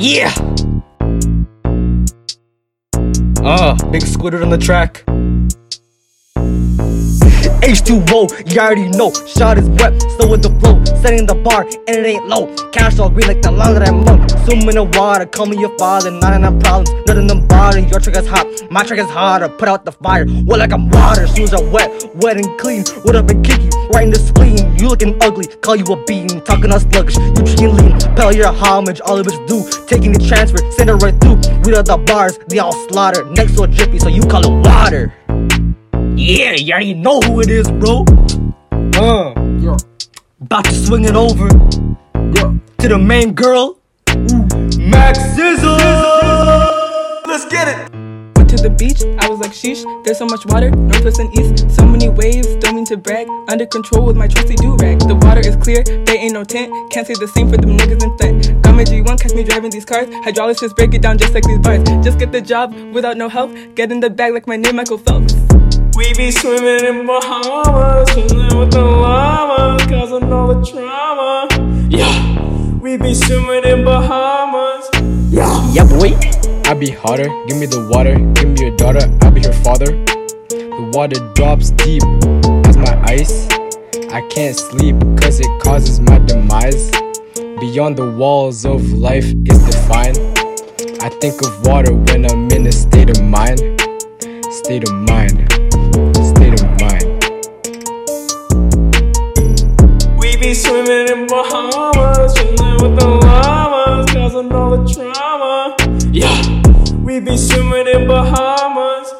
Yeah! Uh, big squidder on the track. H2O, you already know. Shot is wet, so with the flow. Setting the bar, and it ain't low. Cash all green like the lung of that monk. Swim in the water, call me your father. Not enough problems, none of them bother. Your trick is hot, my trick is harder. Put out the fire, wet like I'm water. Shoes are wet, wet and clean. What up and kick you, right in the looking ugly, call you a bean. Talking us sluggish, you drinking lean. Pay your homage, all of us do. Taking the transfer, send it right through. We are the bars, they all slaughter. Next to a drippy, so you call it water. Yeah, you already know who it is, bro. Uh, Yeah, about to swing it over yeah. to the main girl, Ooh. Max Sizzle. Let's get it. Went to the beach, I was like, sheesh, there's so much water, northwest and east, so many waves, don't mean to brag. Under control with my trusty do rag. The water is clear, they ain't no tent. Can't say the same for them niggas in Flint. Got my G1, catch me driving these cars. Hydraulics just break it down just like these bars. Just get the job without no help. Get in the bag like my name, Michael Phelps. We be swimming in Bahamas, chilling with the llamas, causing all the trauma. Yeah, we be swimming in Bahamas. Yeah, yeah, boy. I be hotter, give me the water, give me your daughter, I'll be her father. The water drops deep as my ice. I can't sleep cause it causes my demise. Beyond the walls of life is defined. I think of water when I'm in a state of mind. State of mind. State of mind. We be swimming in Bahamas, chilling with the llamas, causing all the trauma. Yeah, we be swimming in Bahamas.